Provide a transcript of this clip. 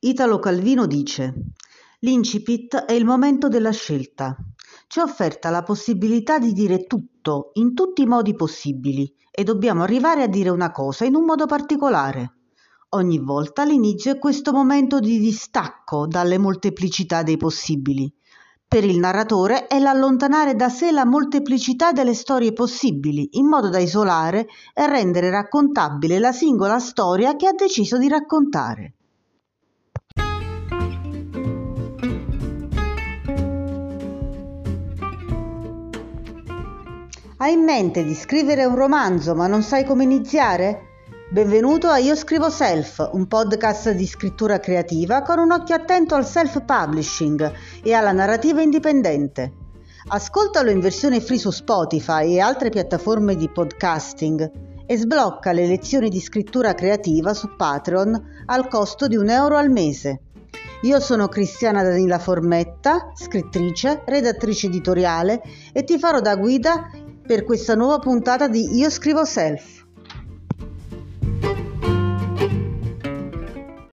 Italo Calvino dice L'incipit è il momento della scelta. Ci è offerta la possibilità di dire tutto in tutti i modi possibili e dobbiamo arrivare a dire una cosa in un modo particolare. Ogni volta l'inizio è questo momento di distacco dalle molteplicità dei possibili. Per il narratore è l'allontanare da sé la molteplicità delle storie possibili, in modo da isolare e rendere raccontabile la singola storia che ha deciso di raccontare. Hai in mente di scrivere un romanzo ma non sai come iniziare? Benvenuto a Io Scrivo Self, un podcast di scrittura creativa con un occhio attento al self-publishing e alla narrativa indipendente. Ascoltalo in versione free su Spotify e altre piattaforme di podcasting e sblocca le lezioni di scrittura creativa su Patreon al costo di un euro al mese. Io sono Cristiana Danila Formetta, scrittrice, redattrice editoriale e ti farò da guida per questa nuova puntata di Io Scrivo Self.